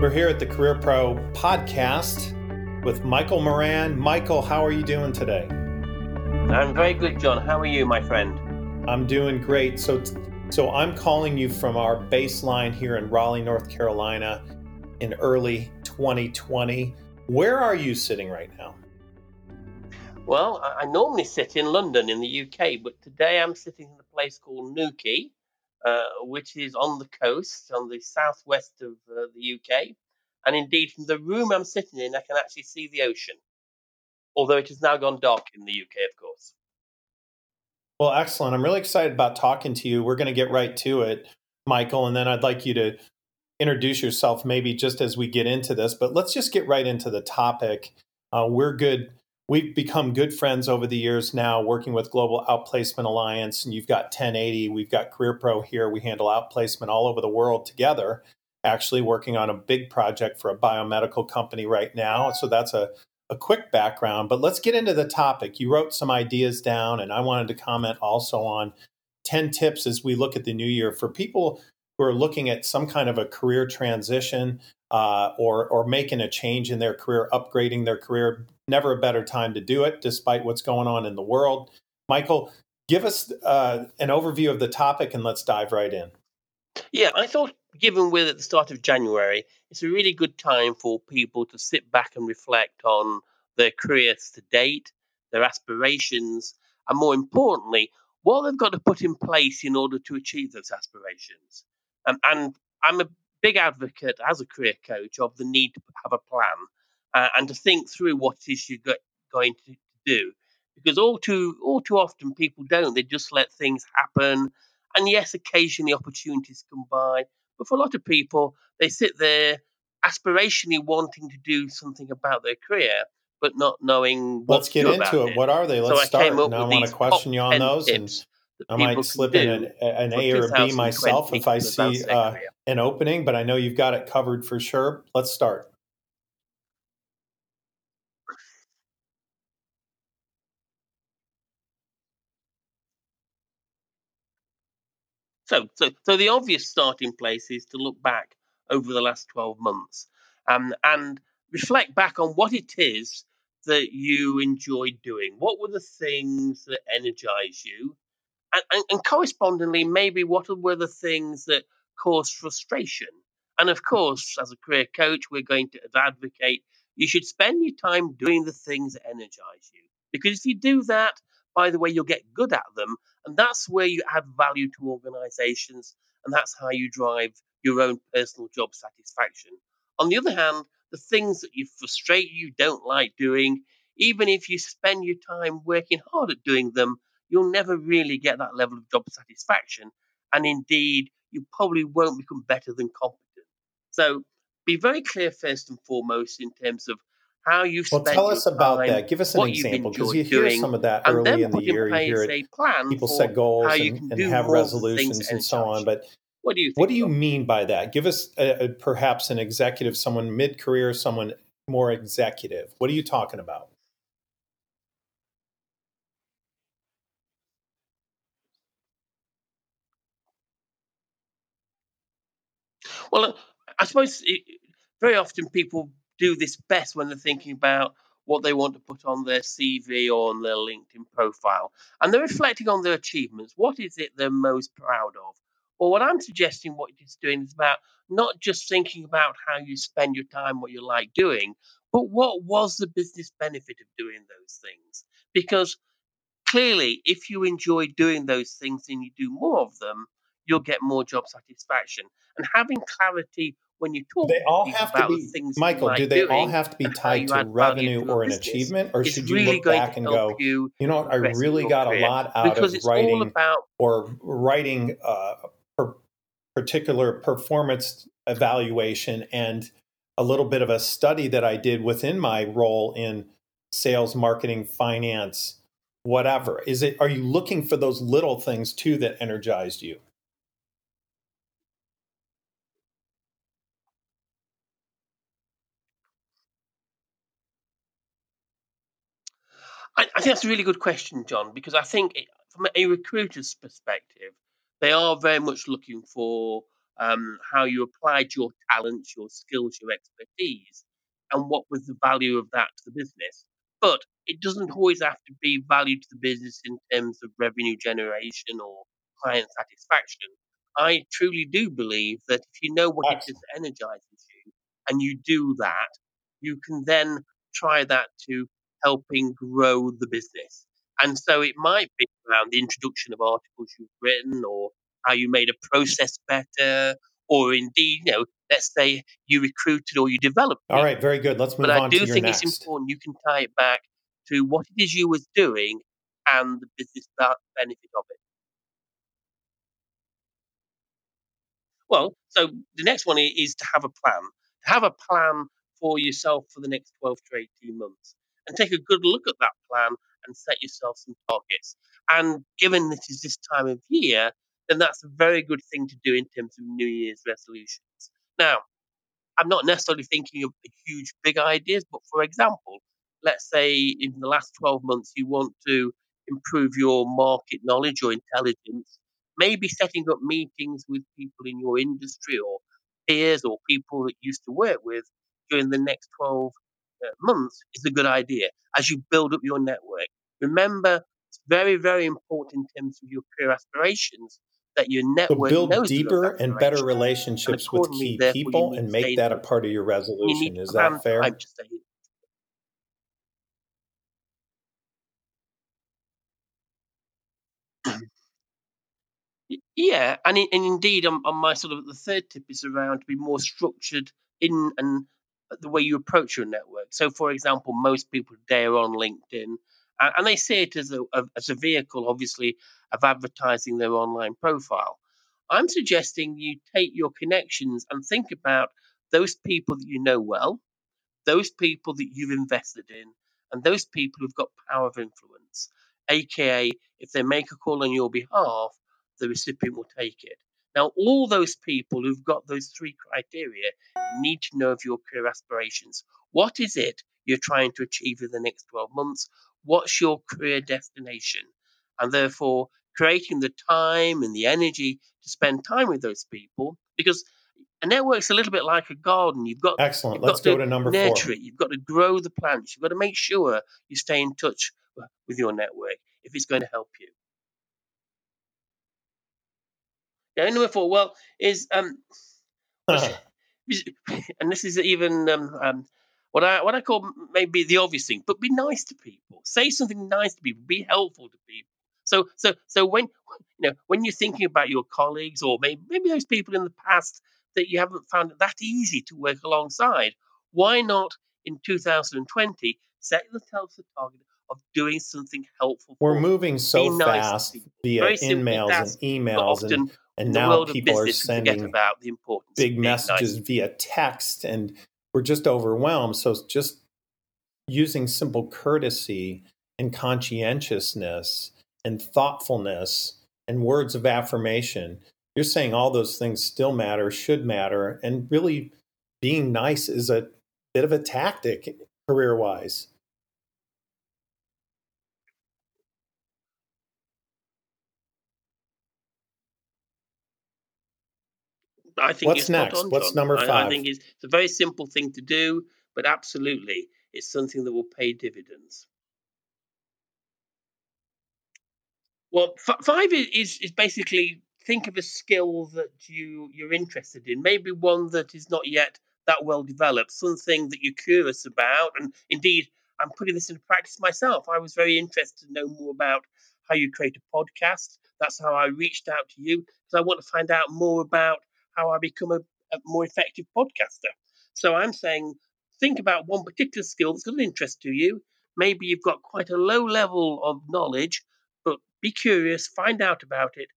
We're here at the Career Pro podcast with Michael Moran. Michael, how are you doing today? I'm very good, John. How are you, my friend? I'm doing great. So, so I'm calling you from our baseline here in Raleigh, North Carolina, in early 2020. Where are you sitting right now? Well, I normally sit in London in the UK, but today I'm sitting in a place called Newquay, which is on the coast, on the southwest of uh, the UK. And indeed, from the room I'm sitting in, I can actually see the ocean, although it has now gone dark in the UK, of course. Well, excellent. I'm really excited about talking to you. We're going to get right to it, Michael, and then I'd like you to introduce yourself maybe just as we get into this, but let's just get right into the topic. Uh, we're good. We've become good friends over the years now, working with Global Outplacement Alliance, and you've got 1080. We've got Career Pro here. We handle outplacement all over the world together. Actually, working on a big project for a biomedical company right now. So that's a a quick background, but let's get into the topic. You wrote some ideas down, and I wanted to comment also on 10 tips as we look at the new year for people who are looking at some kind of a career transition uh, or, or making a change in their career, upgrading their career. Never a better time to do it, despite what's going on in the world. Michael, give us uh, an overview of the topic and let's dive right in. Yeah, I thought, given we're at the start of January, it's a really good time for people to sit back and reflect on their careers to date, their aspirations, and more importantly, what they've got to put in place in order to achieve those aspirations. Um, and I'm a big advocate as a career coach of the need to have a plan uh, and to think through what it is you're going to do. Because all too all too often people don't. They just let things happen. And yes, occasionally opportunities come by. But for a lot of people, they sit there aspirationally wanting to do something about their career, but not knowing what Let's get into it. it. What are they? Let's so start. I, I want to question you on those. And I might slip in an, an A or a B myself if I see uh, an opening, but I know you've got it covered for sure. Let's start. So, so, so the obvious starting place is to look back over the last 12 months um, and reflect back on what it is that you enjoyed doing. What were the things that energize you? And, and, and correspondingly, maybe what were the things that caused frustration? And of course, as a career coach, we're going to advocate you should spend your time doing the things that energize you. Because if you do that, by the way, you'll get good at them. And that's where you add value to organizations. And that's how you drive your own personal job satisfaction. On the other hand, the things that you frustrate you, don't like doing, even if you spend your time working hard at doing them, you'll never really get that level of job satisfaction. And indeed, you probably won't become better than competent. So be very clear first and foremost in terms of how you well, tell us about that. Give us an example because you hear some of that early in the year. You hear it, people set goals and, and have resolutions and so on. But what do you what do you mean by that? Give us a, a, perhaps an executive, someone mid career, someone more executive. What are you talking about? Well, uh, I suppose it, very often people do this best when they're thinking about what they want to put on their CV or on their LinkedIn profile. And they're reflecting on their achievements. What is it they're most proud of? Well, what I'm suggesting what it's doing is about not just thinking about how you spend your time, what you like doing, but what was the business benefit of doing those things? Because clearly, if you enjoy doing those things and you do more of them, you'll get more job satisfaction. And having clarity when you talk they all have to be things michael do they all have to be tied to revenue or an achievement? Or should you really look back and go you, you know what? I really got a lot out of writing about, or writing uh, per particular performance evaluation and a little bit of a study that i did within my role in sales marketing finance whatever. Is it are you looking for those little things too that energized you I, I, think that's a really good question, John, because I think it, from a recruiter's perspective, they are very much looking for um, how you applied your talents, your skills, your expertise, and what was the value of that to the business. But it doesn't always have to be value to the business in terms of revenue generation or client satisfaction. I truly do believe that if you know what it is that energizes you and you do that, you can then try that to helping grow the business. And so it might be around the introduction of articles you've written or how you made a process better, or indeed, you know, let's say you recruited or you developed. All right, very good. Let's move but on. But I do think next. it's important you can tie it back to what it is you was doing and the business benefit of it. Well, so the next one is to have a plan. To have a plan for yourself for the next 12 to 18 months and take a good look at that plan and set yourself some targets. And given it is this time of year, then that's a very good thing to do in terms of New Year's resolutions. Now, I'm not necessarily thinking of huge, big ideas, but for example, let's say in the last 12 months you want to improve your market knowledge or intelligence, maybe setting up meetings with people in your industry or peers or people that you used to work with during the next 12 months is a good idea as you build up your network. Remember, it's very, very important in terms of your career aspirations that your network so build deeper and better relationships and with key people and make that a part of your resolution. Is that fair? Yeah, and, and indeed, um, on, on my sort of the third tip is around to be more structured in and the way you approach your network. So, for example, most people today are on LinkedIn, and, they see it as a, as a vehicle, obviously, of advertising their online profile. I'm suggesting you take your connections and think about those people that you know well, those people that you've invested in, and those people who've got power of influence. AKA, if they make a call on your behalf, the recipient will take it. Now, all those people who've got those three criteria need to know of your career aspirations. What is it you're trying to achieve in the next 12 months? What's your career destination? And therefore, creating the time and the energy to spend time with those people because a network's a little bit like a garden. You've got excellent. You've Let's got go to to number nurture four. It. You've got to grow the plants. You've got to make sure you stay in touch with your network if it's going to help you. Yeah, number four, well, is um, and this is even um, um, what I what I call maybe the obvious thing, but be nice to people. Say something nice to people. Be helpful to people. So so so when you know when you're thinking about your colleagues or maybe maybe those people in the past that you haven't found it that easy to work alongside, why not in 2020 set yourself the target of doing something helpful? We're moving so nice fast via emails and emails and and now people are sending about the importance big messages nice. via text and we're just overwhelmed. So just using simple courtesy and conscientiousness and thoughtfulness and words of affirmation. You're saying all those things still matter should matter and really being nice is a bit of a tactic career wise I think What's next? On, What's number five? I, I think it's, it's a very simple thing to do, but absolutely, it's something that will pay dividends. Well, f- five is, is basically think of a skill that you you're interested in, maybe one that is not yet that well developed, something that you're curious about, and indeed, I'm putting this into practice myself. I was very interested to know more about how you create a podcast. That's how I reached out to you because I want to find out more about how I become a, a more effective podcaster. So I'm saying, think about one particular skill that's of interest to you. Maybe you've got quite a low level of knowledge, but be curious, find out about it,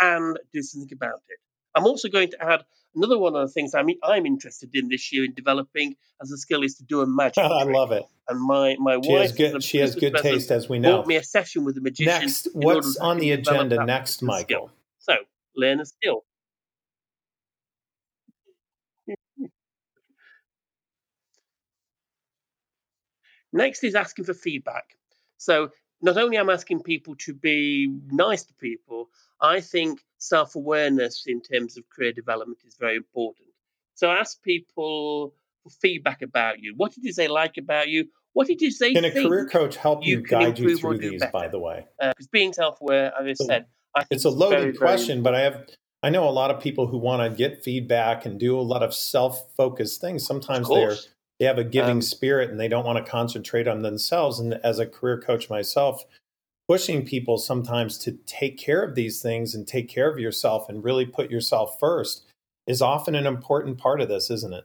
and do something about it. I'm also going to add another one of the things I mean I'm interested in this year in developing as a skill is to do a magic. I love it. And my my she wife has good she has good taste as we know. Bought me a session with a magician. Next, what's on the agenda next, Michael? Skill. So learn a skill. Next is asking for feedback. So not only am I asking people to be nice to people, I think self awareness in terms of career development is very important. So ask people for feedback about you, what it is they like about you, what it is they Can a career coach help you, you guide you through these, better. by the way? Uh, because being self aware, as I So said, I It's a loaded very, very question, but I have I know a lot of people who want to get feedback and do a lot of self-focused things. Sometimes they're. They have a giving Um, spirit and they don't want to concentrate on themselves. And as a career coach myself, pushing people sometimes to take care of these things and take care of yourself and really put yourself first is often an important part of this, isn't it?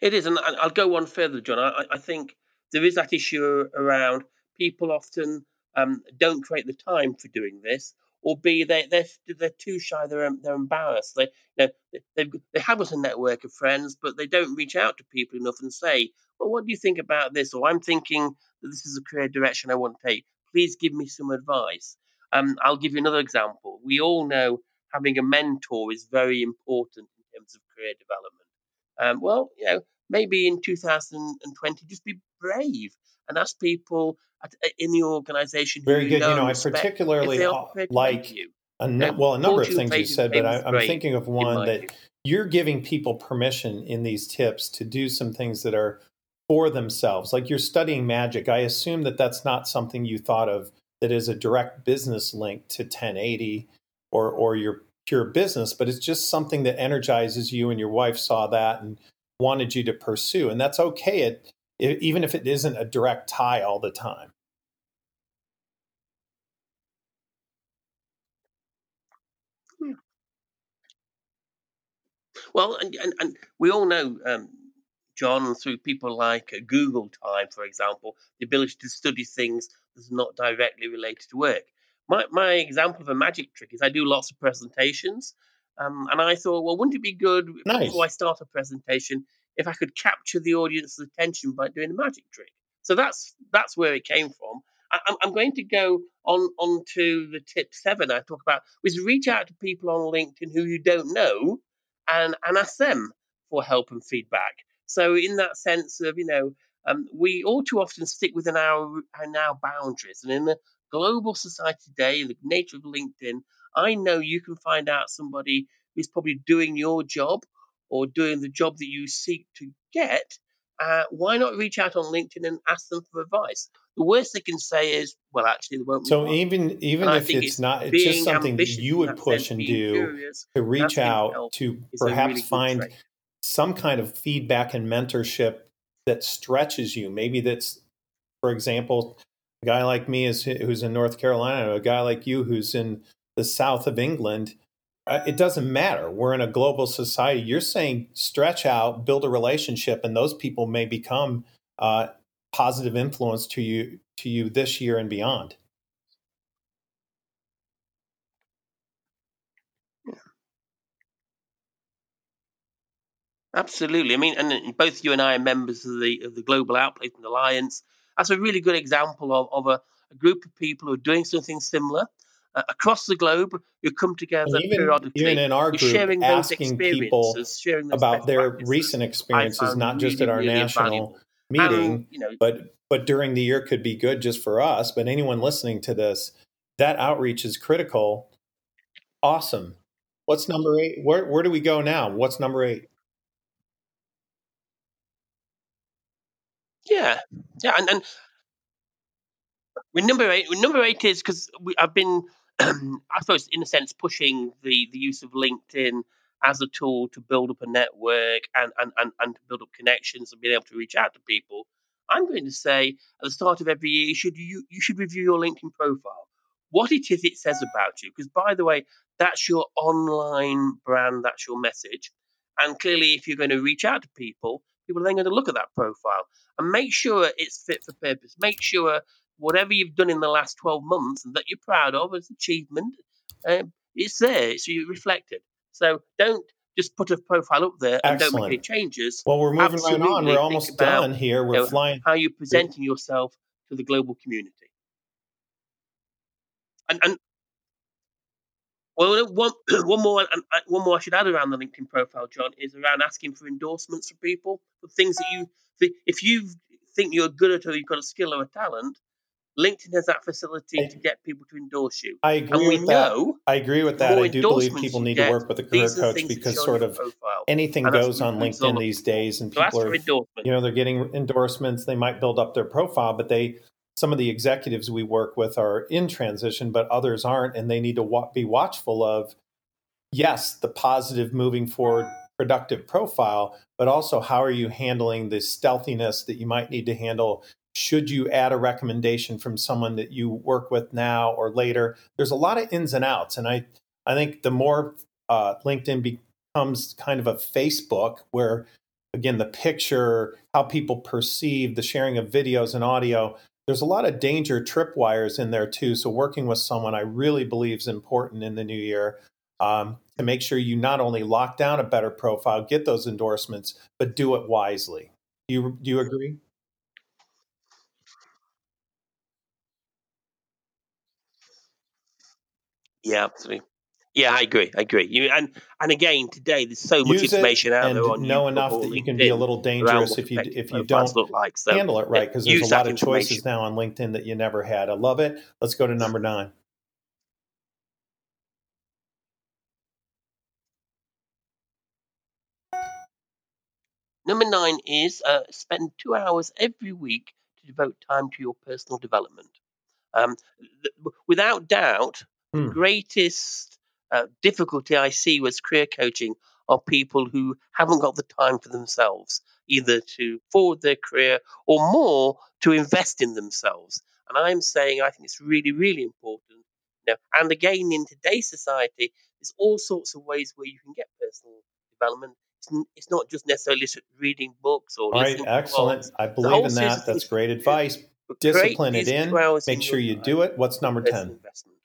It is, and I'll go one further, John. I, I- I think there is that issue around people often um, don't create the time for doing this, or B they they're they're too shy. They're they're embarrassed. They you know, they they have a network of friends, but they don't reach out to people enough and say, "Well, what do you think about this?" Or "I'm thinking that this is a career direction I want to take. Please give me some advice." Um, I'll give you another example. We all know having a mentor is very important in terms of career development. Um, well, you know, maybe in 2020, just be brave and ask people at, in the organization Very good. know You know, I particularly they uh, are prepared to mentor like you. a know, well a number of things you said, but I, i'm thinking of one that view. you're giving people permission in these tips to do some things that are for themselves. Like you're studying magic. I assume that that's not something you thought of that is a direct business link to 1080 or or your pure business, but it's just something that energizes you and your wife saw that and wanted you to pursue. And that's okay it, it, even if it isn't a direct tie all the time. Well, and, and, and we all know, um, John, through people like uh, Google Time, for example, the ability to study things that's not directly related to work. My, my example of a magic trick is I do lots of presentations. Um, and I thought, well, wouldn't it be good before I start a presentation if I could capture the audience's attention by doing a magic trick? So that's that's where it came from. I, I'm, I'm going to go on on to the tip seven I talk about, which is reach out to people on LinkedIn who you don't know and, and ask them for help and feedback. So in that sense of, you know, um, we all too often stick within our our now boundaries. And in the global society today, the nature of LinkedIn, I know you can find out somebody who's probably doing your job or doing the job that you seek to get. Uh, why not reach out on LinkedIn and ask them for advice? The worst they can say is, well, actually, they won't So even even if it's it's not, it's just something that you would push and do curious, to reach out to a really perhaps find trait. some kind of feedback and mentorship that stretches you. Maybe that's, for example, a guy like me is who's in North Carolina, a guy like you who's in the south of England. Uh, it doesn't matter. We're in a global society. You're saying stretch out, build a relationship, and those people may become uh, positive influence to you to you this year and beyond. Absolutely. I mean, and both you and I are members of the of the Global Outplacement Alliance. That's a really good example of, of a, a group of people who are doing something similar uh, across the globe who come together even even in our group, asking people about their practices, recent experiences, not just really, at our really national invaluable. And meeting, you know, but but during the year could be good just for us. But anyone listening to this, that outreach is critical. Awesome. What's number eight? Where where do we go now? What's number eight? yeah, yeah, and, and With number eight, with number eight is because I've been, I suppose, in a sense, pushing the the use of LinkedIn as a tool to build up a network and and and, and to build up connections and being able to reach out to people. I'm going to say at the start of every year, you should you you should review your LinkedIn profile, what it is it says about you. Because by the way, that's your online brand, that's your message, and clearly, if you're going to reach out to people, people are then going to look at that profile and make sure it's fit for purpose. Make sure whatever you've done in the last 12 months and that you're proud of as achievement, um, it's there, it's you reflected. So don't just put a profile up there and don't make any changes. Well, we're moving right on. We're almost about done here. you We're know, flying. how you're presenting yourself to the global community. And, and well, one, one more, and one more I should add around the LinkedIn profile, John, is around asking for endorsements from people for things that you, if you think you're good at or you've got a skill or a talent, LinkedIn has that facility to get people to endorse you. I agree and we with that. know I agree with that. I do believe people need get, to work with a career coach because sort of profile. anything And goes on LinkedIn looking these days, and people are you know they're getting endorsements. They might build up their profile, but they some of the executives we work with are in transition, but others aren't, and they need to wa- be watchful of yes, the positive moving forward productive profile, but also how are you handling the stealthiness that you might need to handle should you add a recommendation from someone that you work with now or later? There's a lot of ins and outs and i i think the more uh, linkedin becomes kind of a facebook where again the picture how people perceive the sharing of videos and audio there's a lot of danger tripwires in there too. So working with someone i really believe is important in the new year um, to make sure you not only lock down a better profile get those endorsements but do it wisely. Do you do you agree Yeah, absolutely. Yeah, I agree. I agree. You and and again today, there's so much use information out there on know enough that you can be a little dangerous if you if you don't like. So handle it right because there's a lot of choices now on linkedin that you never had i love it let's go to number nine Number nine is uh, spend two hours every week to devote time to your personal development. Um, th- without doubt, Hmm. greatest uh, difficulty I see with career coaching are people who haven't got the time for themselves, either to forward their career or more to invest in themselves. And I'm saying I think it's really, really important. You know, and again, in today's society, there's all sorts of ways where you can get personal development. It's, n- it's not just necessarily reading books or all right excellent i believe in that that's great you can do. advice discipline it in make in sure you do it what's number 10 investment.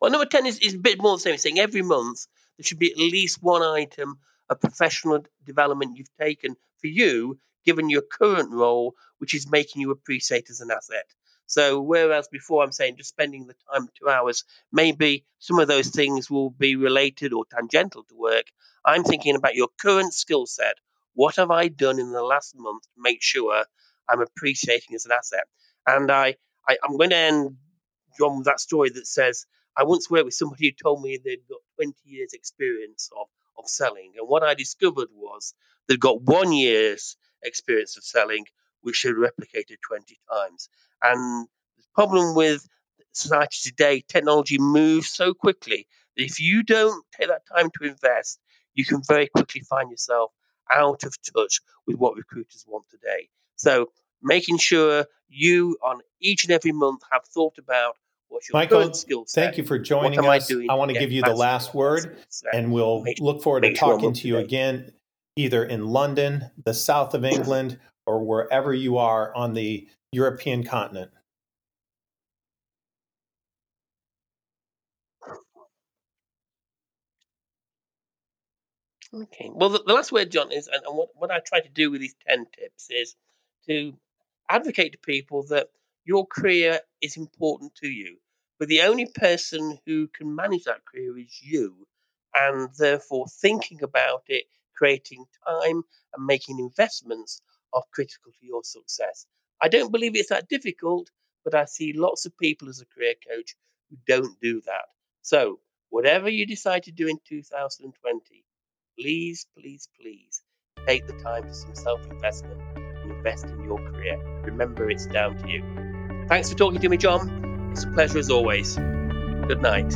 Well, number 10 is, is a bit more the same. It's saying every month there should be at least one item of professional development you've taken for you, given your current role, which is making you appreciate as an asset. So, whereas before I'm saying just spending the time two hours, maybe some of those things will be related or tangential to work. I'm thinking about your current skill set. What have I done in the last month to make sure I'm appreciating as an asset? And I, I I'm going to end John with that story that says I once worked with somebody who told me they'd got 20 years experience of, of selling. And what I discovered was they'd got one year's experience of selling, which had replicated 20 times. And the problem with society today, technology moves so quickly that if you don't take that time to invest, you can very quickly find yourself out of touch with what recruiters want today. So making sure you on each and every month have thought about what's your michael skill set. thank you for joining I us doing i want to give you the last word and we'll Make- look forward to make sure talking to you date. again either in london the south of england or wherever you are on the european continent Okay. Well, the, the last word, John, is, and, and what, what I try to do with these 10 tips is to advocate to people that your career is important to you, but the only person who can manage that career is you. And therefore, thinking about it, creating time, and making investments are critical to your success. I don't believe it's that difficult, but I see lots of people as a career coach who don't do that. So, whatever you decide to do in 2020, please, please, please take the time for some self investment and invest in your career. Remember, it's down to you. Thanks for talking to me, John. It's a pleasure as always. Good night.